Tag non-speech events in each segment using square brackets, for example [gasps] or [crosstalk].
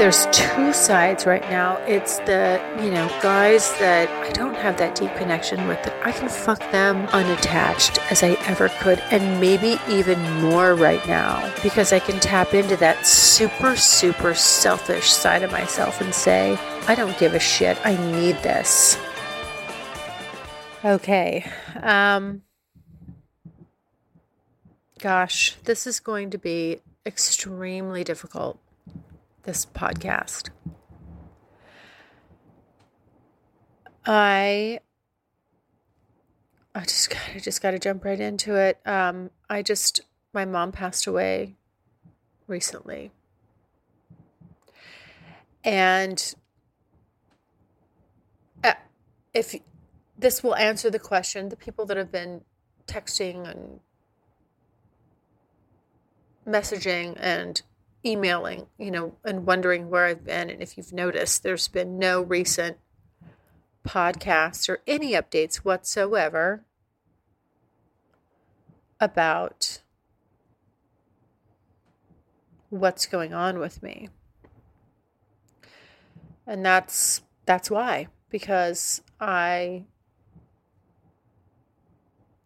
there's two sides right now. It's the, you know, guys that I don't have that deep connection with that I can fuck them unattached as I ever could and maybe even more right now because I can tap into that super super selfish side of myself and say, I don't give a shit. I need this. Okay. Um gosh, this is going to be extremely difficult this podcast. I I just got I just got to jump right into it. Um, I just my mom passed away recently, and uh, if this will answer the question, the people that have been texting and messaging and emailing, you know, and wondering where I've been. And if you've noticed, there's been no recent podcasts or any updates whatsoever about what's going on with me. And that's that's why because I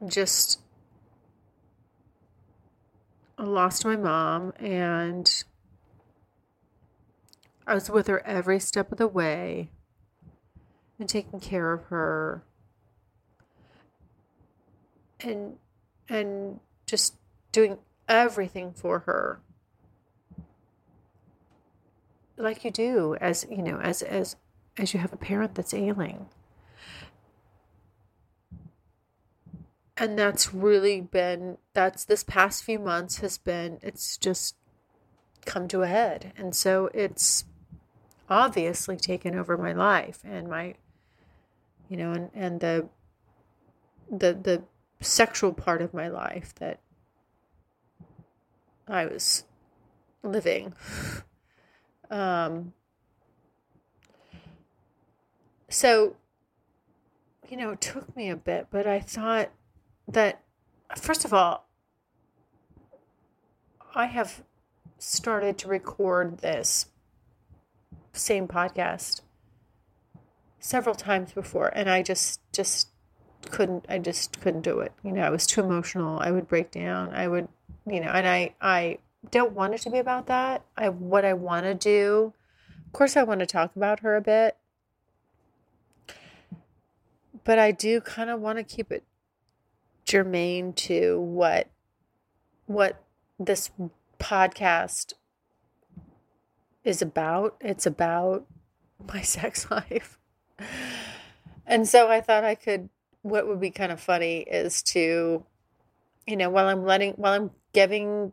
just lost my mom and I was with her every step of the way and taking care of her. And and just doing everything for her. Like you do as you know as as as you have a parent that's ailing and that's really been that's this past few months has been it's just come to a head. And so it's obviously taken over my life and my you know and and the the the sexual part of my life that I was living. Um so you know it took me a bit but I thought that, first of all, I have started to record this same podcast several times before and I just just couldn't I just couldn't do it. You know, I was too emotional. I would break down. I would, you know, and I I don't want it to be about that. I what I want to do. Of course I want to talk about her a bit. But I do kind of want to keep it germane to what what this podcast is about. It's about my [laughs] sex life. And so I thought I could what would be kind of funny is to you know, while I'm letting while I'm giving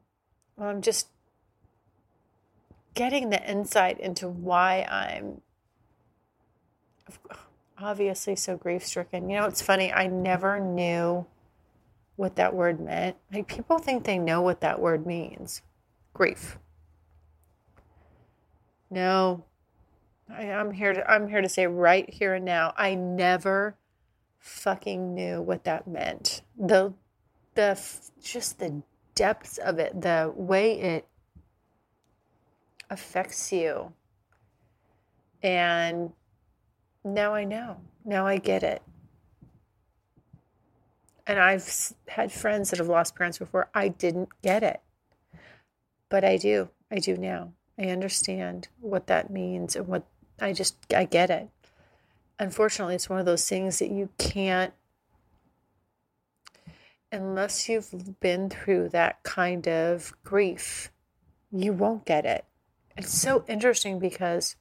while I'm just getting the insight into why I'm obviously so grief stricken. You know, it's funny, I never knew what that word meant. Like people think they know what that word means. Grief. No. I, am here to I'm here to say right here and now, I never fucking knew what that meant. The the just the depths of it, the way it affects you. And now I know. Now I get it and I've had friends that have lost parents before. I didn't get it, but I do. I do now. I understand what that means and what I just, I get it. Unfortunately, it's one of those things that you can't, unless you've been through that kind of grief, you won't get it. It's so interesting because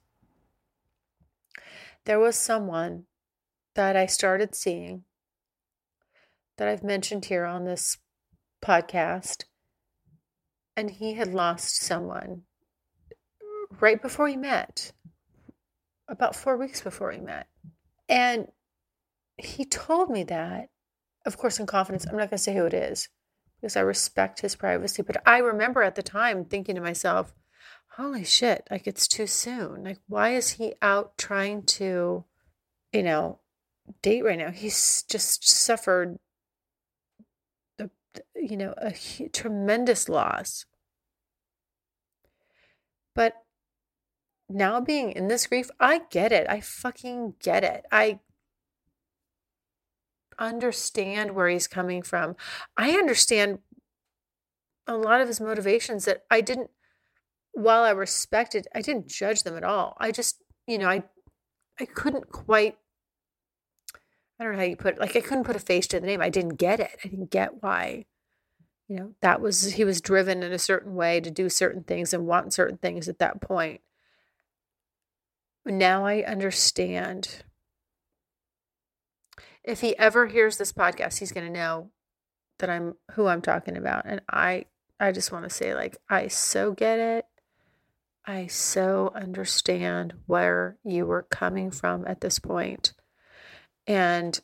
there was someone that I started seeing that I've mentioned here on this podcast. And he had lost someone right before we met, about four weeks before we met. And he told me that, of course, in confidence. I'm not going to say who it is because I respect his privacy. But I remember at the time thinking to myself, holy shit, like it's too soon. Like, why is he out trying to, you know, date right now? He's just suffered, you know, a tremendous loss. But now being in this grief, I get it. I fucking get it. I understand where he's coming from. I understand a lot of his motivations that I didn't while I respected, I didn't judge them at all. I just, you know, I I couldn't quite I don't know how you put it, like I couldn't put a face to the name. I didn't get it. I didn't get why. You know, that was he was driven in a certain way to do certain things and want certain things at that point. Now I understand. If he ever hears this podcast, he's going to know that I'm who I'm talking about and I I just want to say like I so get it. I so understand where you were coming from at this point. And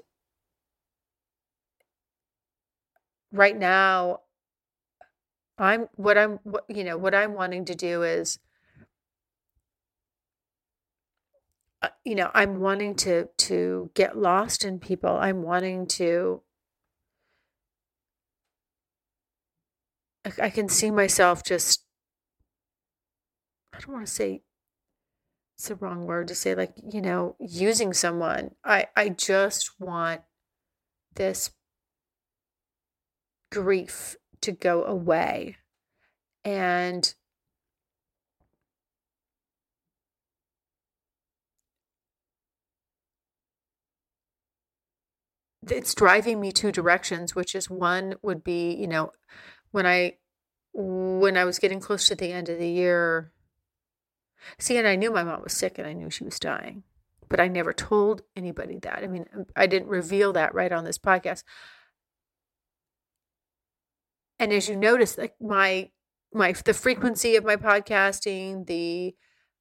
right now, I'm what I'm, what, you know, what I'm wanting to do is, uh, you know, I'm wanting to to get lost in people. I'm wanting to. I can see myself just I don't want to say it's the wrong word to say like, you know, using someone. I I just want this grief to go away. And it's driving me two directions, which is one would be, you know, when I when I was getting close to the end of the year, See, and I knew my mom was sick and I knew she was dying, but I never told anybody that. I mean, I didn't reveal that right on this podcast. And as you notice, like my my the frequency of my podcasting, the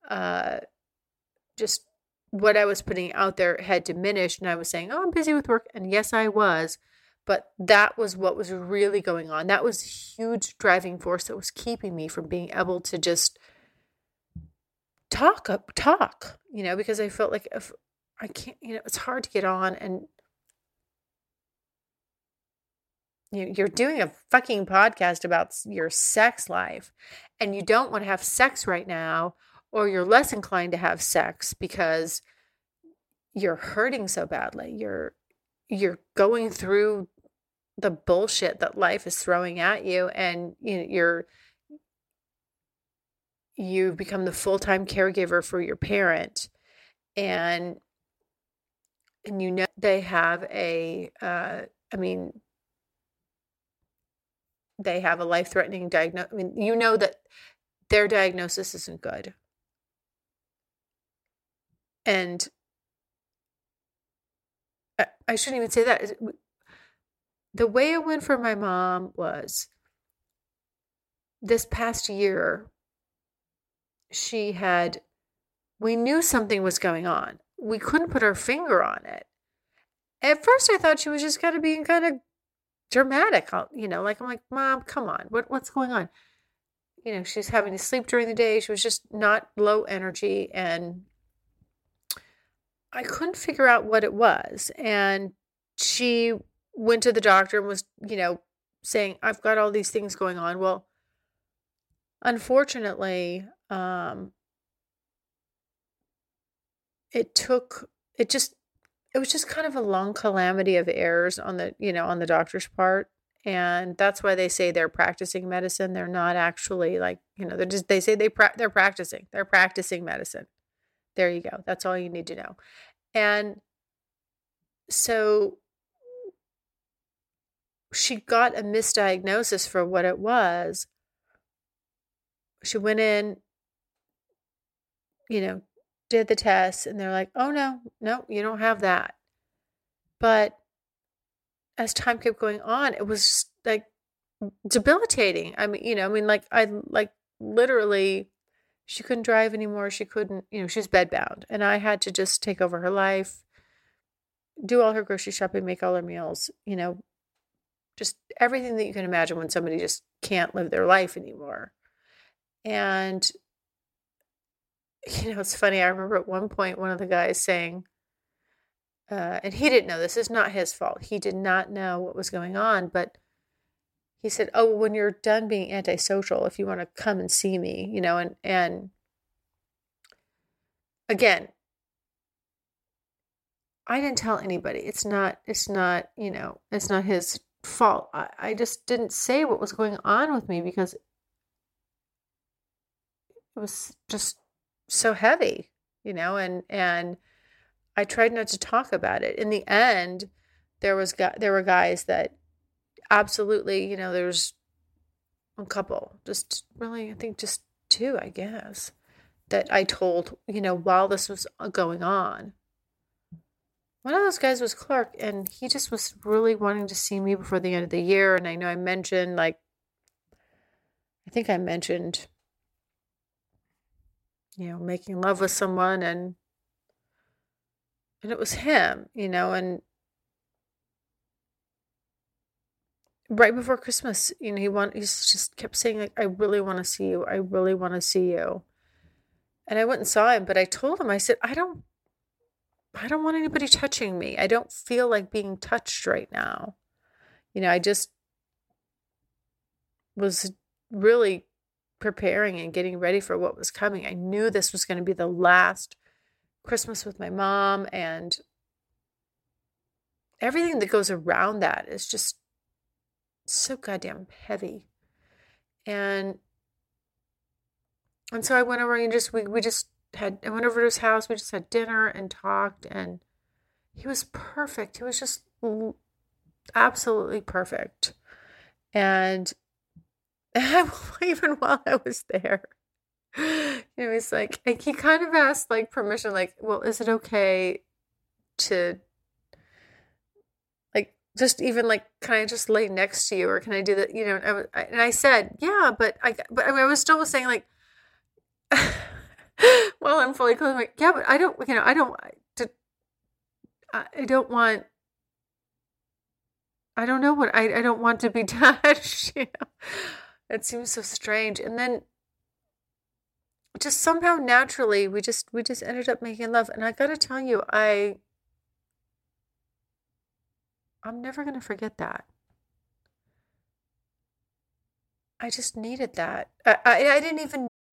uh just what I was putting out there had diminished and I was saying, "Oh, I'm busy with work." And yes, I was, but that was what was really going on. That was huge driving force that was keeping me from being able to just talk up talk you know because i felt like if i can't you know it's hard to get on and you you're doing a fucking podcast about your sex life and you don't want to have sex right now or you're less inclined to have sex because you're hurting so badly you're you're going through the bullshit that life is throwing at you and you know, you're you've become the full-time caregiver for your parent and and you know they have a uh, I mean they have a life-threatening diagnosis I mean you know that their diagnosis isn't good. And I, I shouldn't even say that the way it went for my mom was this past year she had, we knew something was going on. We couldn't put our finger on it. At first, I thought she was just kind of being kind of dramatic, you know, like I'm like, Mom, come on, what what's going on? You know, she's having to sleep during the day. She was just not low energy, and I couldn't figure out what it was. And she went to the doctor and was, you know, saying, I've got all these things going on. Well, unfortunately, um, it took it just it was just kind of a long calamity of errors on the you know on the doctor's part and that's why they say they're practicing medicine. They're not actually like you know they're just they say they pra- they're practicing they're practicing medicine. There you go. That's all you need to know. And so she got a misdiagnosis for what it was. She went in you know, did the test and they're like, oh no, no, you don't have that. But as time kept going on, it was like debilitating. I mean, you know, I mean, like, I like literally, she couldn't drive anymore. She couldn't, you know, she she's bedbound. And I had to just take over her life. do all her grocery shopping, make all her meals, you know, just everything that you can imagine when somebody just can't live their life anymore. And, [laughs] you know, it's funny. I remember at one point one of the guys saying, uh, and he didn't know this is not his fault. He did not know what was going on, but he said, "Oh, when you're done being antisocial, if you want to come and see me, you know," and and again, I didn't tell anybody. It's not. It's not. You know. It's not his fault. I, I just didn't say what was going on with me because it was just so heavy, you know, and and I tried not to talk about it. In the end, there was there were guys that absolutely, you know, there's a couple, just really, I think just two, I guess, that I told, you know, while this was uh, going on. One of those guys was Clark, and he just was really wanting to see me before the end of the year. And I know I mentioned, like, I think I mentioned, you know, making love with someone, and and it was him, you know, and right before Christmas, you know, he want he just kept saying like, "I really want to see you. I really want to see you." And I went and saw him, but I told him, I said, "I don't, I don't want anybody touching me. I don't feel like being touched right now." You know, I just was really preparing and getting ready for what was coming. I knew this was going to be the last Christmas with my mom and everything that goes around that is just so goddamn heavy. And and so I went over and just we we just had I went over to his house, we just had dinner and talked and he was perfect. He was just absolutely perfect. And [laughs] even while I was there, it was like, he kind of asked like permission, like, well, is it okay to like just even like can i just lay next to you or can i do that? You know I, and i said yeah but i but I, mean, I was still saying like [laughs] well i'm fully clothed like yeah but i don't you know i don't to, i don't want i don't know what i, I don't want to be [laughs] touched you know it seems so strange and then just somehow naturally we just we just ended up making love and i gotta tell you i I'm never to forget that. I just needed that. I, I, I, didn't even.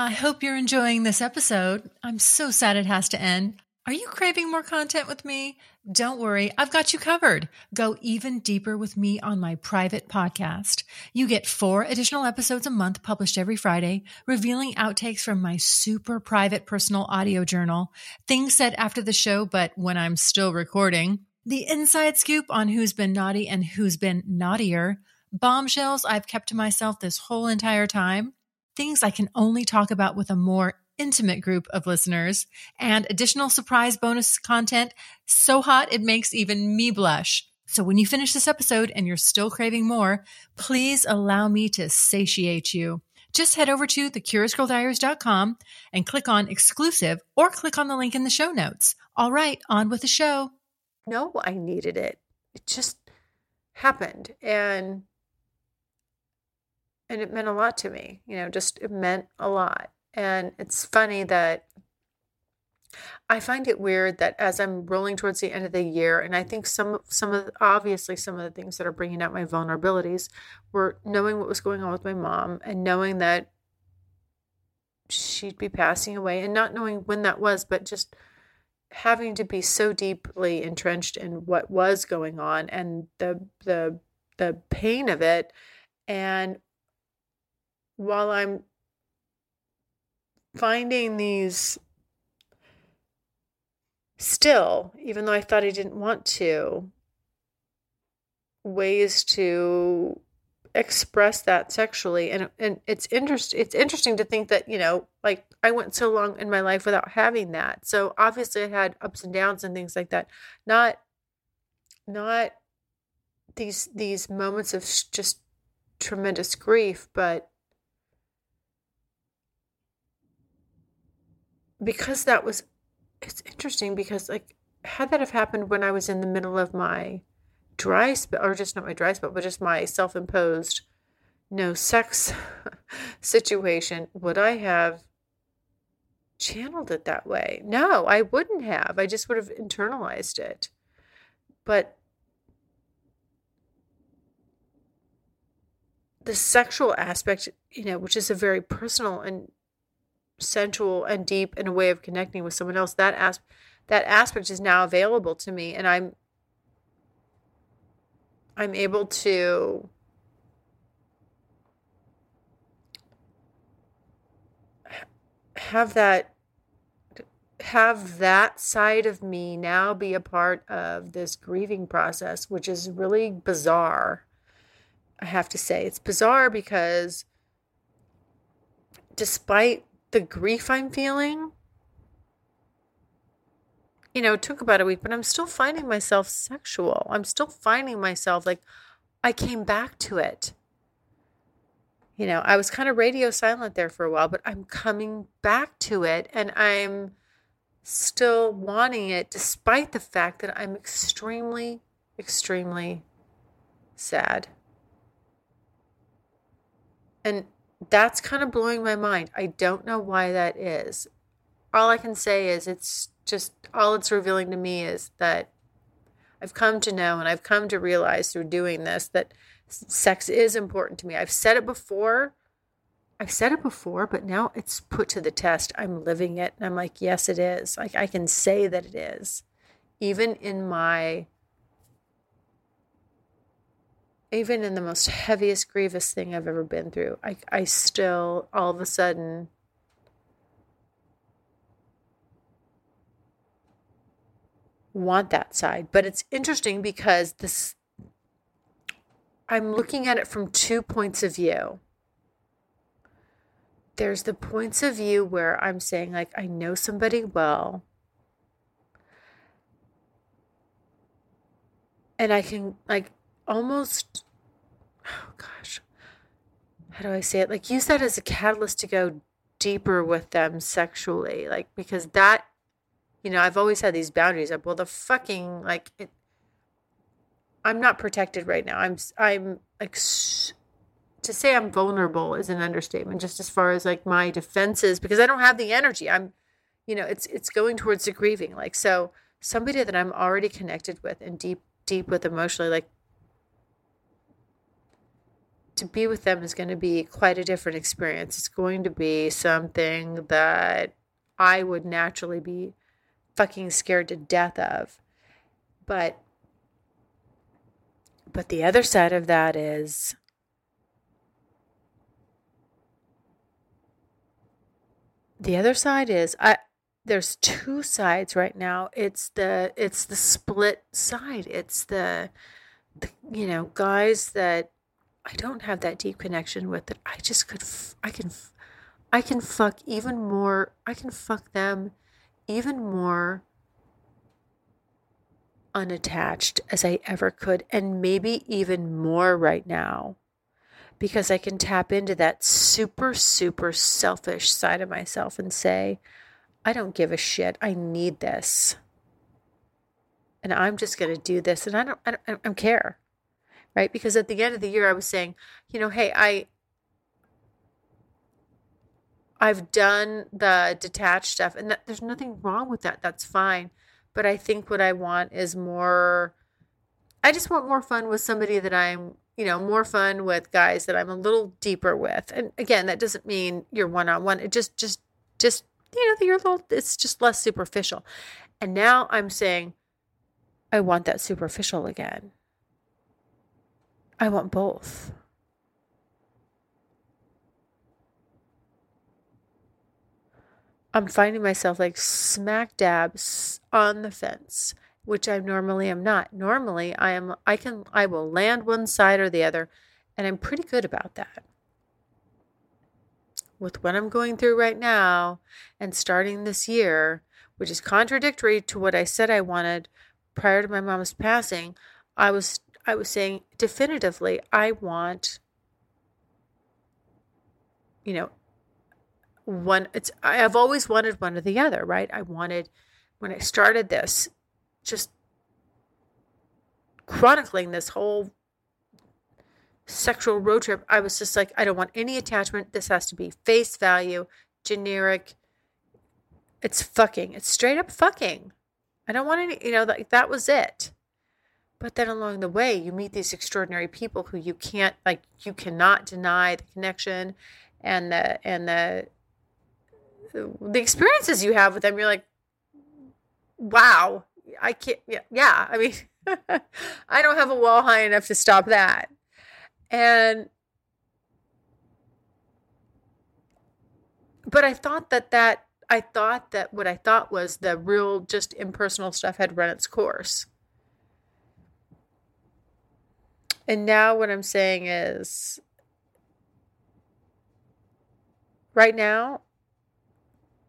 I hope you're enjoying this episode. I'm so sad it has to end. Are you craving more content with me? Don't worry, I've got you covered. Go even deeper with me on my private podcast. You get four additional episodes a month published every Friday, revealing outtakes from my super private personal audio journal, things said after the show, but when I'm still recording the inside scoop on who's been naughty and who's been naughtier, bombshells I've kept to myself this whole entire time, things I can only talk about with a more intimate group of listeners, and additional surprise bonus content so hot it makes even me blush. So when you finish this episode and you're still craving more, please allow me to satiate you. Just head over to thecuriousgirldiaries.com and click on exclusive or click on the link in the show notes. All right, on with the show No, I needed it. It just happened and and it meant a lot to me. You know, just it meant a lot. And it's funny that I find it weird that as I'm rolling towards the end of the year, and I think some some of obviously some of the things that are bringing out my vulnerabilities were knowing what was going on with my mom and knowing that she'd be passing away and not knowing when that was, but just having to be so deeply entrenched in what was going on and the the the pain of it and while i'm finding these still even though i thought i didn't want to ways to express that sexually. And and it's interest it's interesting to think that you know like I went so long in my life without having that. So obviously I had ups and downs and things like that. Not not these these moments of just tremendous grief but because that was it's interesting because like had that have happened when I was in the middle of my dry spell, or just not my dry spell, but just my self imposed no sex [laughs] situation, would I have channeled it that way? No, I wouldn't have. I just would have internalized it. But the sexual aspect, you know, which is a very personal and sensual and deep and a way of connecting with someone else, that as- that aspect is now available to me and I'm I'm able to have that have that side of me now be a part of this grieving process, which is really bizarre. I have to say, it's bizarre because despite the grief I'm feeling, you know, it took about a week, but I'm still finding myself sexual. I'm still finding myself like I came back to it. You know, I was kind of radio silent there for a while, but I'm coming back to it and I'm still wanting it despite the fact that I'm extremely, extremely sad. And that's kind of blowing my mind. I don't know why that is. All I can say is it's just all it's revealing to me is that I've come to know and I've come to realize through doing this that sex is important to me. I've said it before. I've said it before, but now it's put to the test. I'm living it. And I'm like, yes, it is. Like I can say that it is. Even in my even in the most heaviest, grievous thing I've ever been through, I, I still all of a sudden want that side. But it's interesting because this I'm looking at it from two points of view. There's the points of view where I'm saying, like, I know somebody well. And I can, like, almost, oh gosh, how do I say it? Like, use that as a catalyst to go deeper with them sexually. Like, because that you know, I've always had these boundaries of, well, the fucking, like, it, I'm not protected right now. I'm, I'm, like, to say I'm vulnerable is an understatement, just as far as, like, my defenses, because I don't have the energy. I'm, you know, it's, it's going towards the grieving. Like, so somebody that I'm already connected with and deep, deep with emotionally, like, to be with them is going to be quite a different experience. It's going to be something that I would naturally be fucking scared to death of. But but the other side of that is the other side is I there's two sides right now. It's the it's the split side. It's the, the you know guys that I don't have that deep connection with that I just could I can I can fuck even more. I can fuck them even more unattached as I ever could, and maybe even more right now, because I can tap into that super, super selfish side of myself and say, I don't give a shit. I need this. And I'm just going to do this. And I don't, I don't, I don't care. Right. Because at the end of the year, I was saying, you know, hey, I, I've done the detached stuff, and that, there's nothing wrong with that. That's fine. But I think what I want is more. I just want more fun with somebody that I'm, you know, more fun with guys that I'm a little deeper with. And again, that doesn't mean you're one on one. It just, just, just, you know, you're a little. It's just less superficial. And now I'm saying, I want that superficial again. I want both. I'm finding myself like smack dab on the fence. which I normally am not. Normally I am I can I will land one side or the other and I'm pretty good about that. With what I'm going through right now and starting this year, which is contradictory to what I said I wanted prior to my mom's passing, I was I was saying definitively I want you know one it's I've always wanted one or the other, right? I wanted when I started this just chronicling this whole sexual road trip, I was just like, I don't want any attachment. This has to be face value, generic. It's fucking. It's straight up fucking. I don't want any, you know, like that was it. But then along the way, you meet these extraordinary people who you can't, like, you cannot deny the connection and the, and the, the experiences you have with them. You're like, wow, I can't, yeah, yeah. I mean, [laughs] I don't have a wall high enough to stop that. And, but I thought that that, I thought that what I thought was the real, just impersonal stuff had run its course. And now what I'm saying is, right now,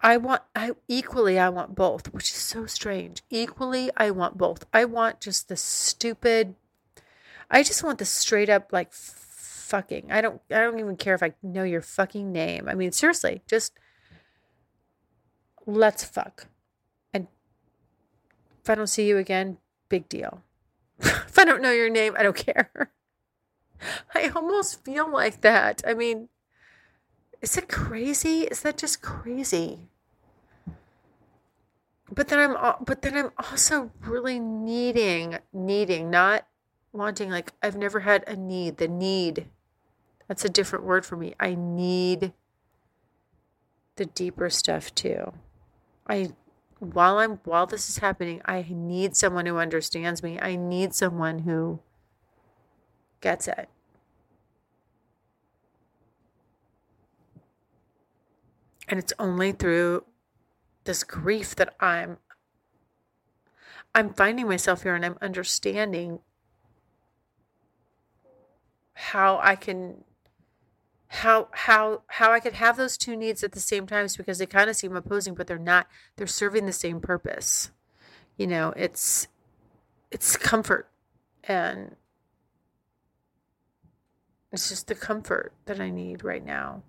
I want I equally I want both, which is so strange. Equally I want both. I want just the stupid I just want the straight up like fucking. I don't I don't even care if I know your fucking name. I mean seriously, just let's fuck. And if I don't see you again, big deal. If I don't know your name, I don't care. I almost feel like that. I mean, is it crazy? Is that just crazy? But then I'm but then I'm also really needing needing not wanting like I've never had a need, the need. That's a different word for me. I need the deeper stuff too. I while I'm while this is happening, I need someone who understands me. I need someone who gets it. And it's only through this grief that I'm I'm finding myself here and I'm understanding how I can how how how I could have those two needs at the same time? times because they kind of seem opposing but they're not they're serving the same purpose. You know, it's it's comfort and it's just the comfort that I need right now.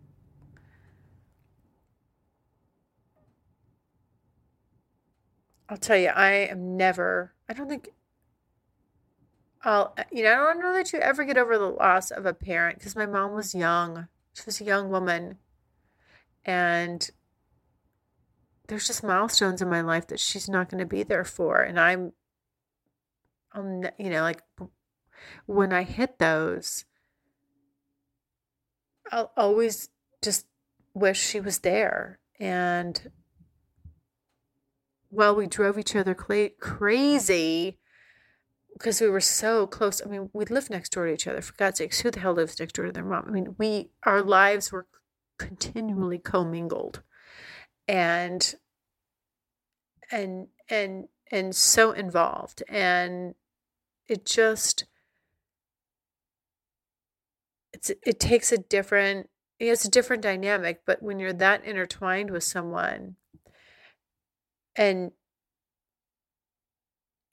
I'll tell you, I am never, I don't think I'll, uh, you know, I don't know that you ever get over the loss of a parent because my mom was young. She was a young woman. And there's just milestones in my life that she's not going to be there for. And I'm, I'm, you know, like when I hit those, I'll always just wish she was there. And well, we drove each other crazy because we were so close. I mean, we lived next door to each other. For God's sakes, who the hell lives next door to their mom? I mean, we our lives were continually commingled, and and and and so involved, and it just it's it takes a different it's a different dynamic. But when you're that intertwined with someone and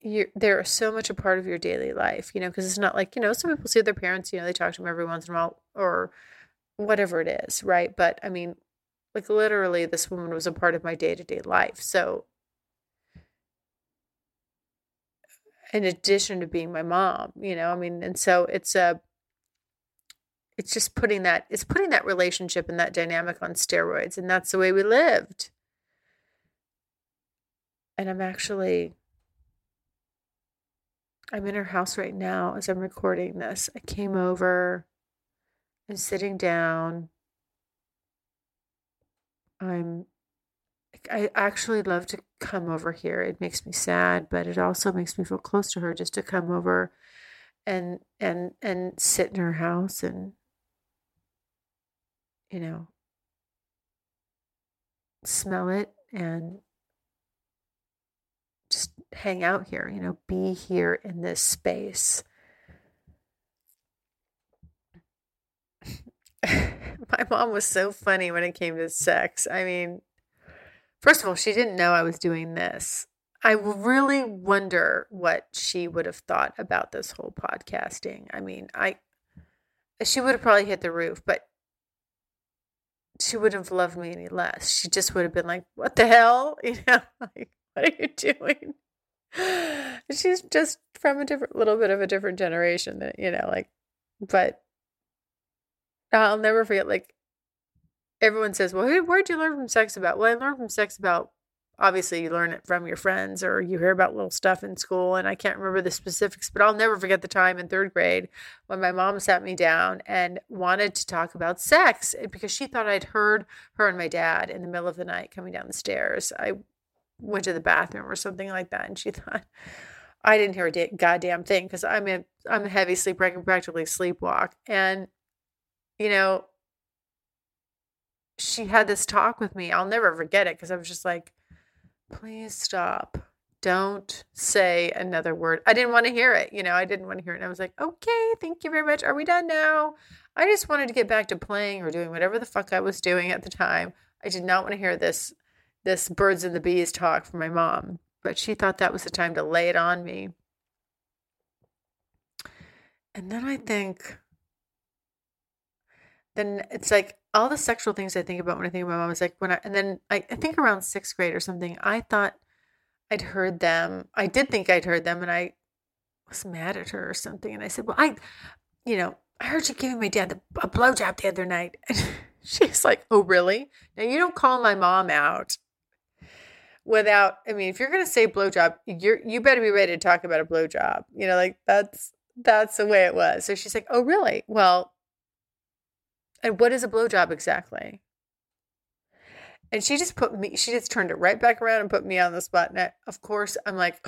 you they're so much a part of your daily life, you know, because it's not like, you know, some people see their parents, you know, they talk to them every once in a while or whatever it is, right? But I mean, like literally this woman was a part of my day-to-day life. So in addition to being my mom, you know, I mean, and so it's a it's just putting that it's putting that relationship and that dynamic on steroids and that's the way we lived and I'm actually I'm in her house right now as I'm recording this. I came over and sitting down. I'm I actually love to come over here. It makes me sad, but it also makes me feel close to her just to come over and and and sit in her house and you know smell it and hang out here, you know, be here in this space. [laughs] My mom was so funny when it came to sex. I mean, first of all, she didn't know I was doing this. I really wonder what she would have thought about this whole podcasting. I mean, I she would have probably hit the roof, but she wouldn't have loved me any less. She just would have been like, "What the hell?" [laughs] You know, like, "What are you doing?" [gasps] She's just from a different, little bit of a different generation, that you know, like, but I'll never forget. Like, everyone says, "Well, where'd you learn from sex about?" Well, I learned from sex about obviously you learn it from your friends or you hear about little stuff in school and i can't remember the specifics but i'll never forget the time in third grade when my mom sat me down and wanted to talk about sex eh, because she thought i'd heard her and my dad in the middle of the night coming down the stairs i went to the bathroom or something like that and she [laughs] thought i didn't hear a goddamn thing because i'm a i'm a heavy sleeper i can practically sleepwalk and you know she had this talk with me i'll never forget it because i was just like please stop. Don't say another word. I didn't want to hear it. You know, I didn't want to hear it. And I was like, okay, thank you very much. Are we done now? I just wanted to get back to playing or doing whatever the fuck I was doing at the time. I did not want to hear this this birds and the bees talk from my mom, but she thought that was the time to lay it on me. And then I think then it's like all the sexual things I think about when I think of my mom is like when I and then I, I think around sixth grade or something, I thought I'd heard them. I did think I'd heard them and I was mad at her or something. And I said, Well, I you know, I heard you giving my dad a blowjob the other night. [laughs] And she's like, Oh, really? Now you don't call my mom out without I mean, if you're gonna say blowjob, you're you better be ready to talk about a blowjob. You know, like that's that's the way it was. So she's like, Oh, really? Well, and what is a blowjob exactly? And she just put me, she just turned it right back around and put me on the spot. And I, of course, I'm like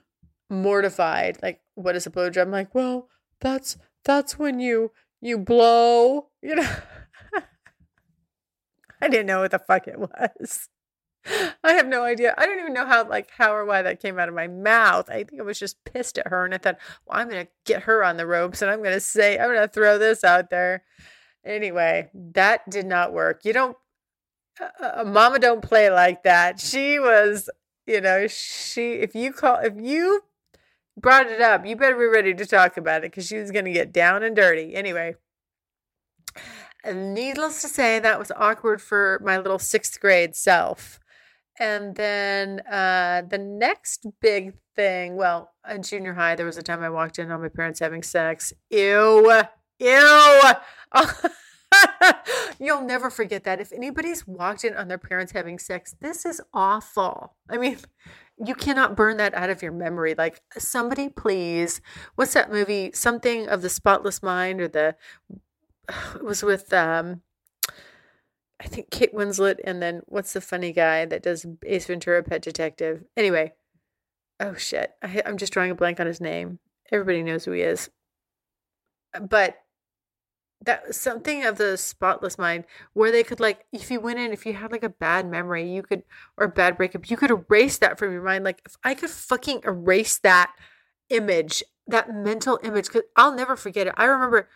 [gasps] mortified. Like, what is a blowjob? I'm like, well, that's that's when you you blow, you know. [laughs] I didn't know what the fuck it was. I have no idea. I don't even know how like how or why that came out of my mouth. I think I was just pissed at her and I thought, well, I'm gonna get her on the ropes and I'm gonna say, I'm gonna throw this out there. Anyway, that did not work. You don't, uh, mama don't play like that. She was, you know, she, if you call, if you brought it up, you better be ready to talk about it because she was going to get down and dirty. Anyway, And needless to say, that was awkward for my little sixth grade self. And then uh, the next big thing, well, in junior high, there was a time I walked in on my parents having sex. Ew. Ew. [laughs] You'll never forget that. If anybody's walked in on their parents having sex, this is awful. I mean, you cannot burn that out of your memory. Like, somebody please, what's that movie? Something of the Spotless Mind or the, [sighs] it was with, um, I think Kate Winslet, and then what's the funny guy that does Ace Ventura Pet Detective? Anyway, oh shit, I, I'm just drawing a blank on his name. Everybody knows who he is. But that something of the spotless mind where they could like if you went in if you had like a bad memory you could or bad breakup you could erase that from your mind like if i could fucking erase that image that mental image because i'll never forget it i remember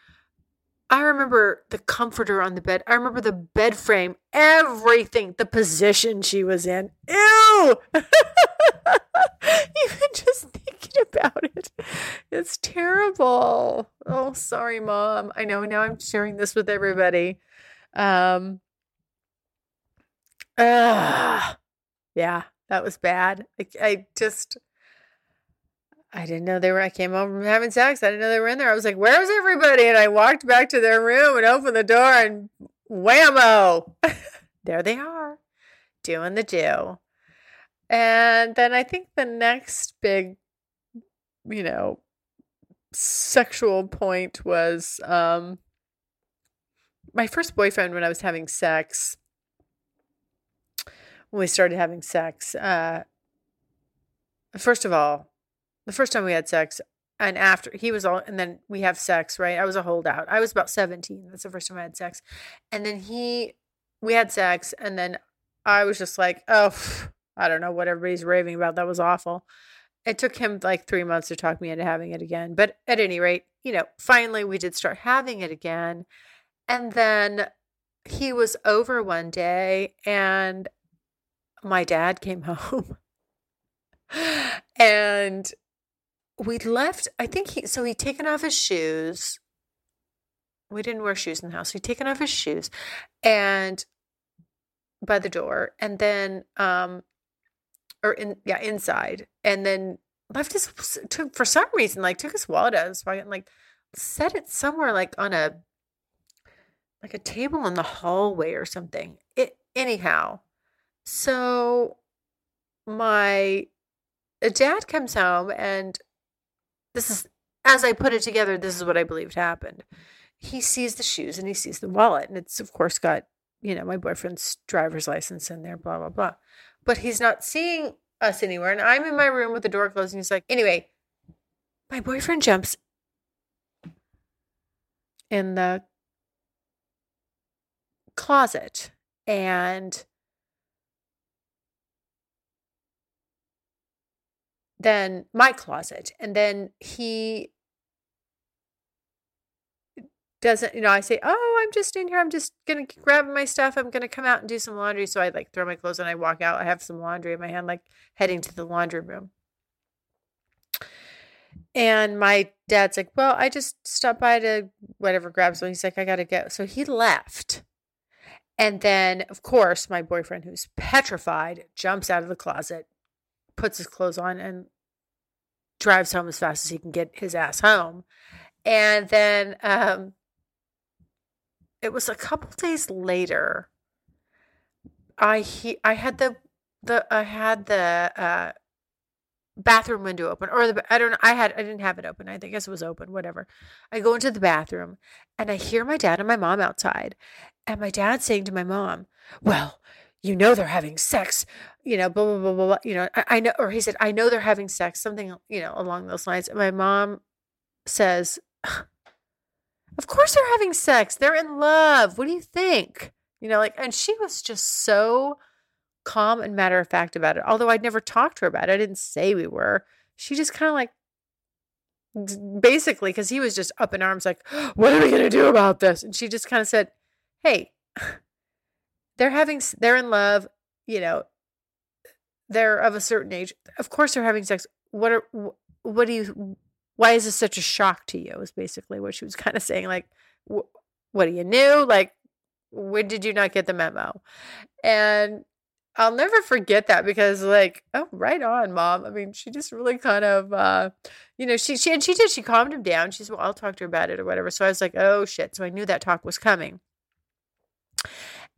i remember the comforter on the bed. I remember the bed frame everything the position she was in. Ew! [laughs] Even just thinking about it. It's terrible. Oh sorry mom. I know now i'm sharing this with everybody. Um uh, yeah that was bad. I, I just I didn't know they were. I came home from having sex. I didn't know they were in there. I was like, "Where's everybody?" And I walked back to their room and opened the door, and whammo, [laughs] there they are, doing the do. And then I think the next big, you know, sexual point was um, my first boyfriend when I was having sex. When we started having sex, uh, first of all, the first time we had sex, and after he was all, and then we have sex, right? I was a holdout. I was about 17. That's the first time I had sex. And then he, we had sex, and then I was just like, oh, [sighs] I don't know what everybody's raving about. That was awful. it took him like three months to talk me into having it again. But at any rate, you know, finally we did start having it again. And then he was over one day and my dad came [laughs] home. and we left, I think he, so he'd taken off his shoes. We didn't wear shoes in the house. he'd taken off his shoes and by the door and then, um, or in, yeah, inside. And then left his, took, for some reason, like took his wallet out of his pocket and like set it somewhere like on a, like a table in the hallway or something. It, anyhow, so my dad comes home and this is as I put it together, this is what I believed happened. He sees the shoes and he sees the wallet, and it's of course got, you know, my boyfriend's driver's license in there, blah, blah, blah. But he's not seeing us anywhere. And I'm in my room with the door closed, and he's like, anyway, my boyfriend jumps in the closet and then my closet and then he doesn't you know i say oh i'm just in here i'm just gonna grab my stuff i'm gonna come out and do some laundry so i like throw my clothes and i walk out i have some laundry in my hand like heading to the laundry room. And my dad's like well i just stopped by to whatever grab something he's like i gotta go so he left. And then of course my boyfriend who's petrified jumps out of the closet puts his clothes on and drives home as fast as he can get his ass home. And then um, it was a couple days later. I he I had the the I had the uh, bathroom window open or the I don't know I had I didn't have it open I guess it was open whatever I go into the bathroom and I hear my dad and my mom outside and my dad saying to my mom well you know they're having sex you know, blah, blah, blah, blah, blah. You know, I, I know, or he said, I know they're having sex, something, you know, along those lines. my mom says, Of course they're having sex. They're in love. What do you think? You know, like, and she was just so calm and matter of fact about it. Although I'd never talked to her about it, I didn't say we were. She just kind of like, basically, because he was just up in arms, like, [gasps] What are we going to do about this? And she just kind of said, Hey, [sighs] they're having, they're in love. You know, they're of a certain age. Of course, they're having sex. What are what do you? Why is this such a shock to you? Is basically what she was [laughs] kind of saying. Like, wh- what do you knew? Like, when did you not get the memo? And I'll never forget that because, like, oh, right on, mom. I mean, she just really kind of, uh, you know, she she and she did. She calmed him down. She's well, I'll talk to her about it or whatever. So I was like, oh shit. So I knew that talk was coming.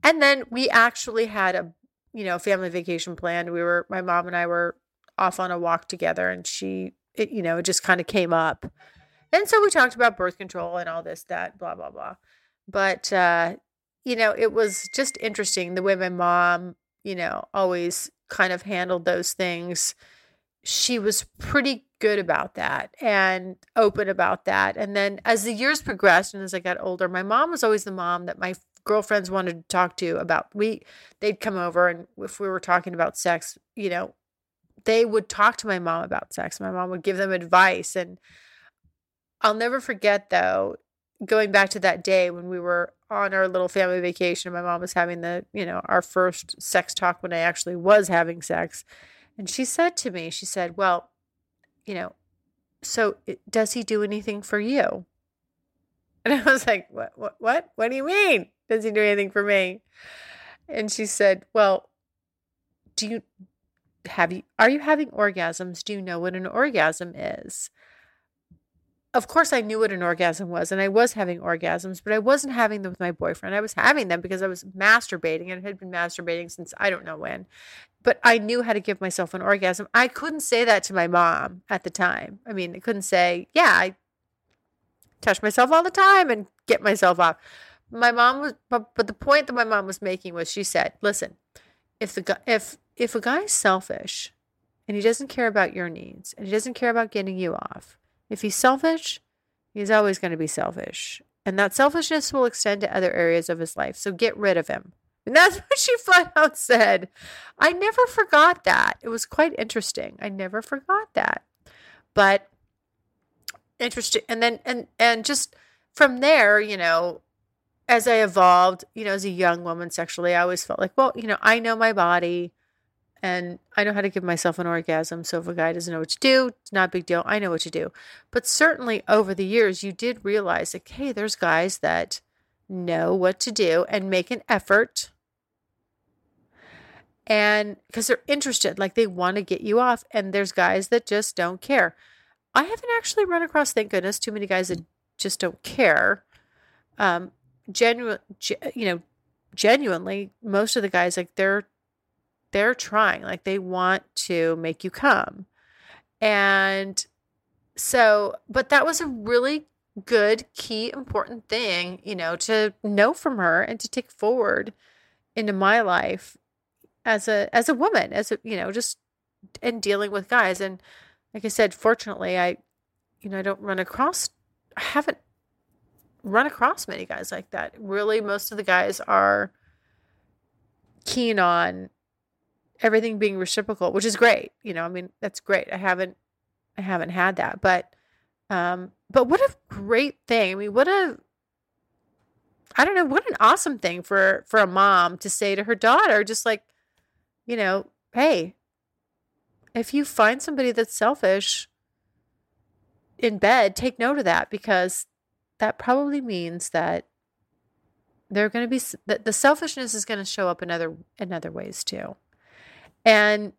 And then we actually had a you know, family vacation planned. We were, my mom and I were off on a walk together and she, it, you know, it just kind of came up. And so we talked about birth control and all this, that, blah, blah, blah. But, uh, you know, it was just interesting the way my mom, you know, always kind of handled those things. She was pretty good about that and open about that. And then as the years progressed and as I got older, my mom was always the mom that my girlfriends wanted to talk to about we they'd come over and if we were talking about sex you know they would talk to my mom about sex. My mom would give them advice. And i'll never forget though going back to that day when we were on our little family vacation my mom was having the you know our first sex talk when i actually was having sex. And she said to me she said well you know so does he do anything for you and i was like what what what what do you mean does he do anything for me? And she said, Well, do you have you are you having orgasms? Do you know what an orgasm is? Of course I knew what an orgasm was and I was having orgasms, but I wasn't having them with my boyfriend. I was having them because I was masturbating and had been masturbating since I don't know when. But I knew how to give myself an orgasm. I couldn't say that to my mom at the time. I mean, I couldn't say, "Yeah, I touch myself all the time and get myself off." my mom was but, but the point that my mom was making was she said listen if the guy if if a guy's selfish and he doesn't care about your needs and he doesn't care about getting you off if he's selfish he's always going to be selfish and that selfishness will extend to other areas of his life so get rid of him And that's [laughs] what she flat out said. I never forgot that. It was quite interesting. I never forgot that. But interesting. And then, and, and just from there, you know, as I evolved, you know, as a young woman sexually, I always felt like, well, you know, I know my body and I know how to give myself an orgasm. So if a guy doesn't know what to do, it's not a big deal. I know what to do. But certainly over the years, you did realize like, hey, there's guys that know what to do and make an effort. And because they're interested, like they want to get you off. And there's guys that just don't care. I haven't actually run across, thank goodness, too many guys that just don't care. Um, genuine, you know, genuinely, most of the guys like they're they're trying, like they want to make you come, and so, but that was a really good, key, important thing, you know, to know from her and to take forward into my life as a as a woman, as a you know, just in dealing with guys. And like I said, fortunately, I, you know, I don't run across, I haven't run across many guys like that. Really, most of the guys are keen on everything being reciprocal, which is great. You know, I mean, that's great. I haven't, I haven't had that, but, um, but what a great thing. I mean, what a, I don't know, what an awesome thing for, for a mom to say to her daughter, just like, you know, hey, if you find somebody that's selfish in bed, take note of that because that probably means that they're going to be that the selfishness is going to show up in other in other ways too. And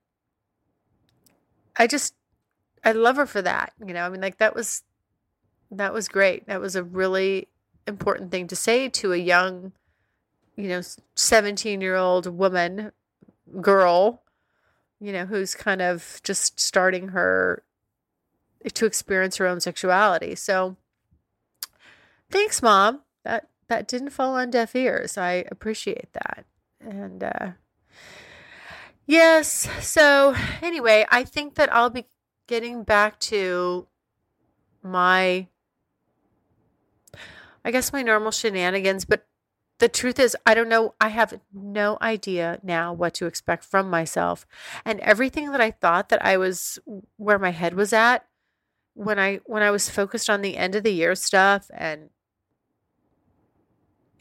I just I love her for that. You know, I mean like that was that was great. That was a really important thing to say to a young you know 17-year-old woman girl you know, who's kind of just starting her to experience her own sexuality. So thanks, mom. That that didn't fall on deaf ears. I appreciate that. And uh yes, so anyway, I think that I'll be getting back to my I guess my normal shenanigans, but the truth is, I don't know. I have no idea now what to expect from myself. And everything that I thought that I was where my head was at when I when I was focused on the end of the year stuff and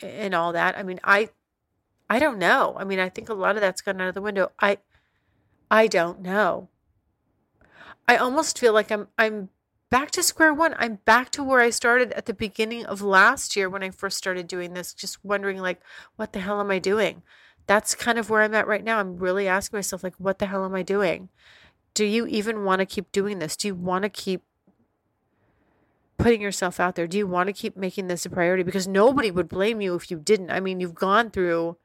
and all that. I mean, I I don't know. I mean, I think a lot of that's gone out of the window. I I don't know. I almost feel like I'm I'm back to square one. I'm back to where I started at the beginning of last year when I first started doing this, just wondering, like, what the hell am I doing? That's kind of where I'm at right now. I'm really asking myself, like, what the hell am I doing? Do you even want to keep doing this? Do you want to keep putting yourself out there? Do you want to keep making this a priority? Because nobody would blame you if you didn't. I mean, you've gone through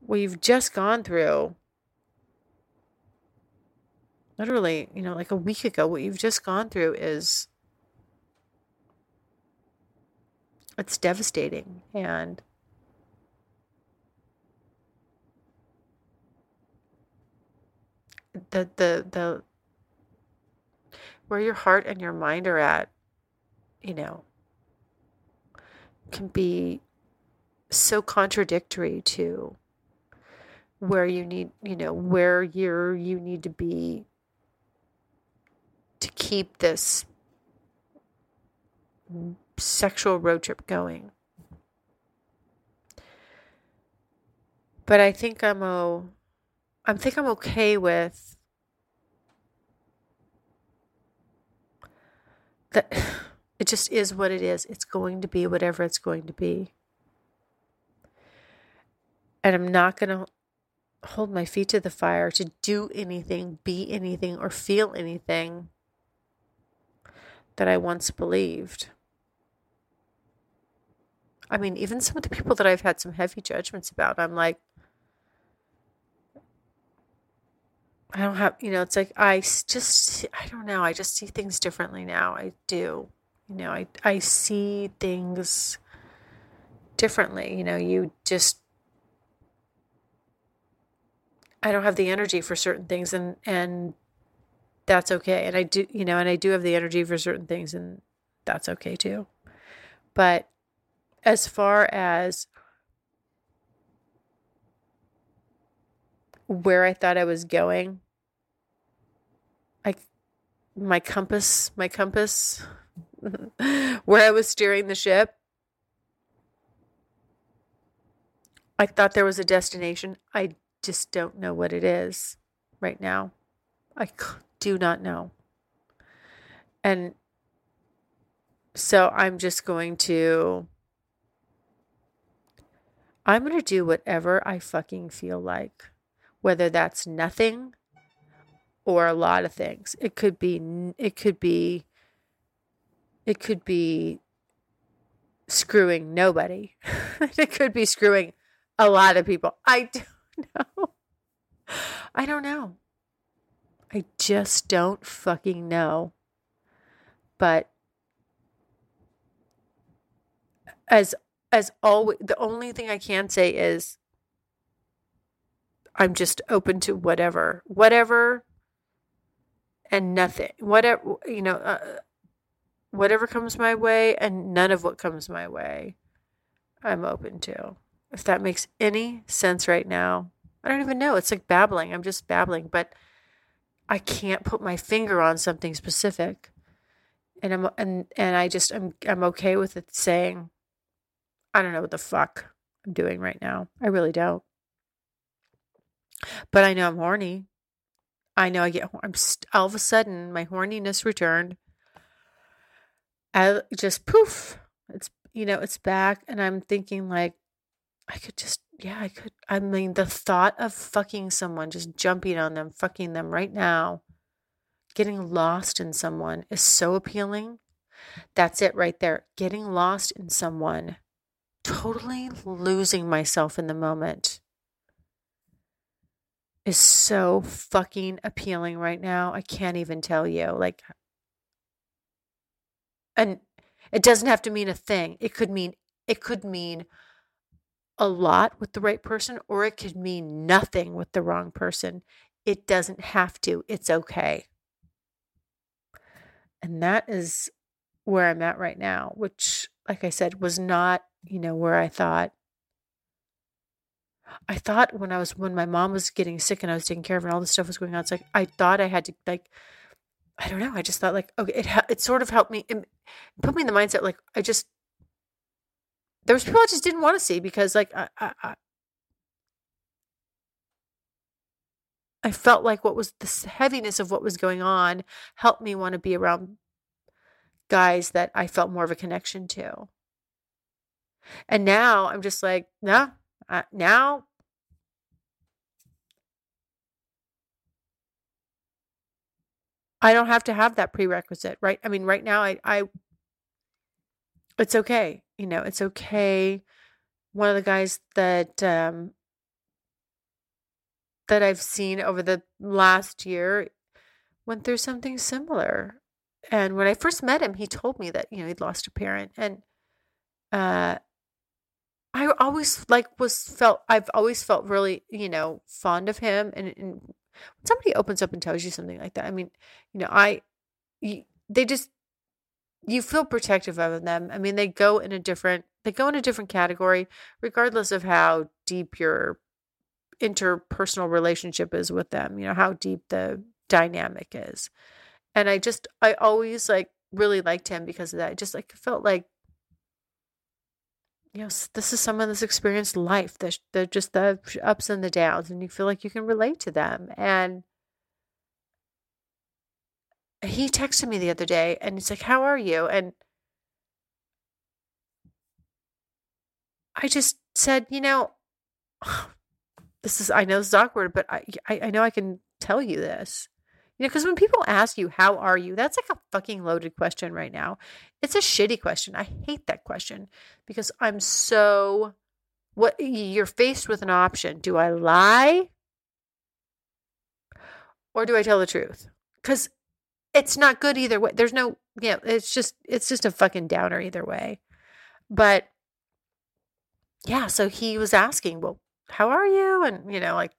what you've just gone through literally, you know, like a week ago, what you've just gone through is it's devastating and the the the where your heart and your mind are at you know can be so contradictory to where you need you know where you're you need to be to keep this sexual road trip going. But I think I'm o- I think I'm okay with that [sighs] it just is what it is. It's going to be whatever it's going to be. And I'm not going to hold my feet to the fire to do anything, be anything, or feel anything that I once believed. I mean, even some of the people that I've had some heavy judgments about, I'm like, I don't have, you know, it's like I just, I don't know, I just see things differently now. I do. You know, I, I see things differently. You know, you just, I don't have the energy for certain things and, and that's okay. And I do, you know, and I do have the energy for certain things, and that's okay too. But as far as where I thought I was going. I my compass, my compass [laughs] where I was steering the ship. I thought there was a destination. I just don't know what it is right now. I do not know. And so I'm just going to I'm going to do whatever I fucking feel like, whether that's nothing or a lot of things. It could be, it could be, it could be screwing nobody. [laughs] it could be screwing a lot of people. I [laughs] don't know. I don't know. I just don't fucking know. But as as always, the only thing I can say is I'm just open to whatever, whatever, and nothing, whatever, you know, uh, whatever comes my way, and none of what comes my way, I'm open to. If that makes any sense right now, I don't even know. It's like babbling. I'm just babbling, but I can't put my finger on something specific. And I'm and and I just I'm I'm okay with it saying I don't know what the fuck I'm doing right now. I really don't. But I know I'm horny. I know I get, I'm st- all of a sudden my horniness returned. I just poof, it's, you know, it's back. And I'm thinking, like, I could just, yeah, I could. I mean, the thought of fucking someone, just jumping on them, fucking them right now, getting lost in someone is so appealing. That's it right there. Getting lost in someone totally losing myself in the moment is so fucking appealing right now. I can't even tell you. Like, and it doesn't have to mean a thing. It could mean, it could mean a lot with the right person, or it could mean nothing with the wrong person. It doesn't have to. It's okay. And that is where I'm at right now, which, like I said, was not you know, where I thought, I thought when I was, when my mom was getting sick and I was taking care of her and all this stuff was going on, it's like, I thought I had to, like, I don't know. I just thought, like, okay, it, it sort of helped me, it put me in the mindset, like, I just, there was people I just didn't want to see because, like, I, I, I felt like what was the heaviness of what was going on helped me want to be around guys that I felt more of a connection to. And now I'm just like, no, uh, now I don't have to have that prerequisite, right? I mean, right now I I it's okay. You know, it's okay. One of the guys that um that I've seen over the last year went through something similar. And when I first met him, he told me that, you know, he'd lost a parent and uh I always like was felt I've always felt really, you know, fond of him and, and when somebody opens up and tells you something like that, I mean, you know, I you, they just you feel protective of them. I mean, they go in a different they go in a different category regardless of how deep your interpersonal relationship is with them, you know, how deep the dynamic is. And I just I always like really liked him because of that. I just like felt like you know, this is someone that's experienced life, the, the just the ups and the downs, and you feel like you can relate to them. And he texted me the other day, and he's like, "How are you?" And I just said, you know, [sighs] this is I know this is awkward, but I I, I know I can tell you this. You know, because when people ask you, how are you? That's like a fucking loaded question right now. It's a shitty question. I hate that question because I'm so, what you're faced with an option. Do I lie or do I tell the truth? Because it's not good either way. There's no, yeah, it's just, it's just a fucking downer either way. But yeah, so he was asking, well, how are you? And, you know, like,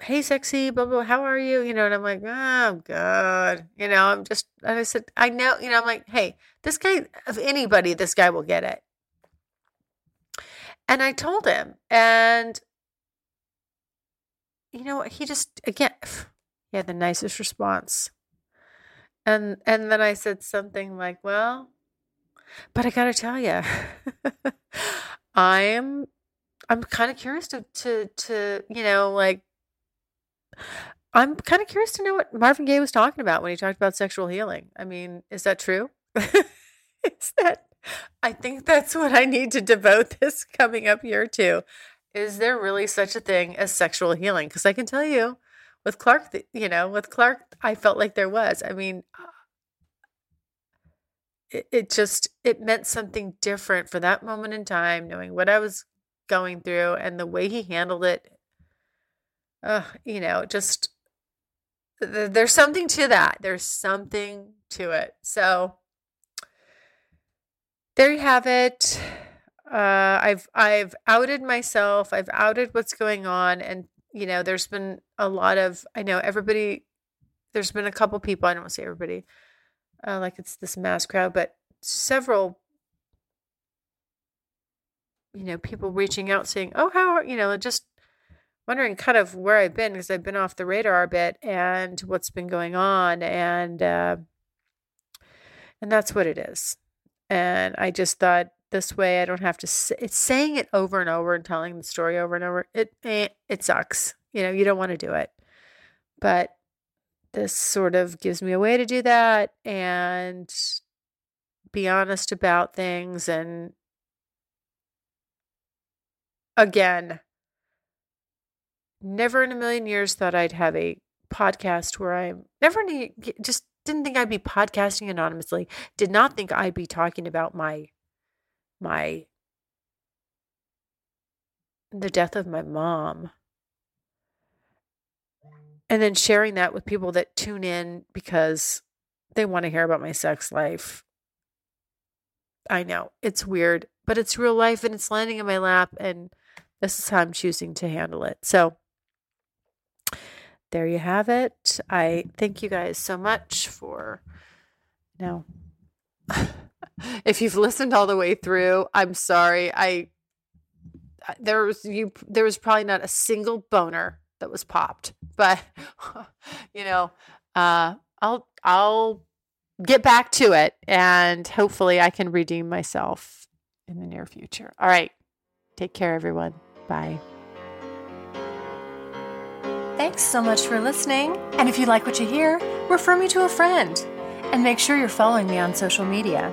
hey, sexy, blah, blah, how are you? You know, and I'm like, oh, God. You know, I'm just, and I said, I know, you know, I'm like, hey, this guy, of anybody, this guy will get it. And I told him, and you know, he just again, he had the nicest response. And and then I said something like, "Well, but I got to tell you, [laughs] I'm I'm kind of curious to to to you know like I'm kind of curious to know what Marvin Gaye was talking about when he talked about sexual healing. I mean, is that true? [laughs] is that I think that's what I need to devote [laughs] this coming up year to. Is there really such a thing as sexual healing? Because I can tell you, with Clark, you know, with Clark, I felt like there was. I mean, it, it just it meant something different for that moment in time, knowing what I was going through and the way he handled it. Uh, you know, just there's something to that. There's something to it. So there you have it. Uh, I've I've outed myself. I've outed what's going on, and you know, there's been a lot of. I know everybody. There's been a couple people. I don't want to say everybody, uh, like it's this mass crowd, but several. You know, people reaching out saying, "Oh, how you know?" Just wondering kind of where I've been because I've been off the radar a bit and what's been going on and uh, and that's what it is. And I just thought this way I don't have to say, it's saying it over and over and telling the story over and over. It eh, it sucks. You know, you don't want to do it. But this sort of gives me a way to do that and be honest about things and again never in a million years thought I'd have a podcast where I'm never just didn't think I'd be podcasting anonymously. Did not think I'd be talking about my my the death of my mom. And then sharing that with people that tune in because they want to hear about my sex life. I know it's weird, but it's real life and it's landing in my lap and this is how I'm choosing to handle it. So there you have it. I thank you guys so much for know if you've listened all the way through, I'm sorry. I there was you there was probably not a single boner that was popped. But [laughs] you know, uh I'll I'll get back to it and hopefully I can redeem myself in the near future. All right. Take care everyone. Bye. Thanks so much for listening. And if you like what you hear, refer me to a friend. And make sure you're following me on social media.